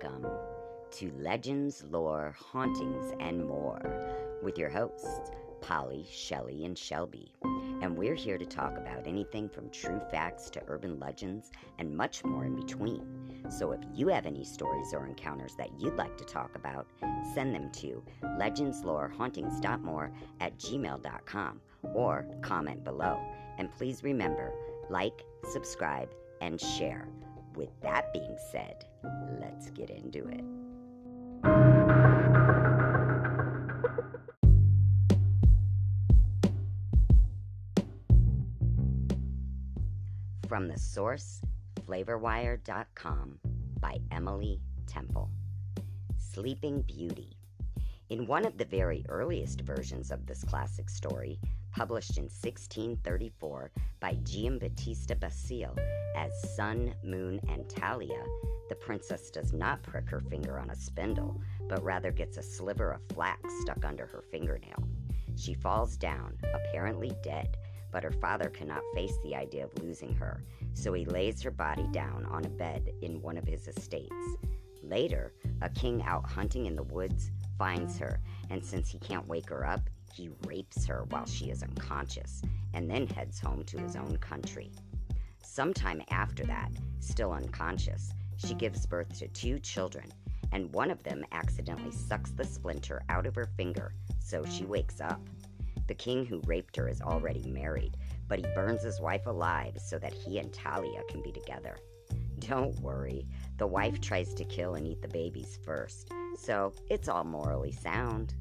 to Legends, Lore, Hauntings, and More with your hosts, Polly, Shelley, and Shelby. And we're here to talk about anything from true facts to urban legends and much more in between. So if you have any stories or encounters that you'd like to talk about, send them to legendslorehauntings.more at gmail.com or comment below. And please remember, like, subscribe, and share. With that being said, let's get into it. From the source, flavorwire.com by Emily Temple. Sleeping Beauty. In one of the very earliest versions of this classic story, published in 1634 by Giambattista Basile as Sun, Moon, and Talia, the princess does not prick her finger on a spindle, but rather gets a sliver of flax stuck under her fingernail. She falls down, apparently dead, but her father cannot face the idea of losing her, so he lays her body down on a bed in one of his estates. Later, a king out hunting in the woods finds her, and since he can't wake her up, he rapes her while she is unconscious and then heads home to his own country. Sometime after that, still unconscious, she gives birth to two children, and one of them accidentally sucks the splinter out of her finger, so she wakes up. The king who raped her is already married, but he burns his wife alive so that he and Talia can be together. Don't worry, the wife tries to kill and eat the babies first, so it's all morally sound.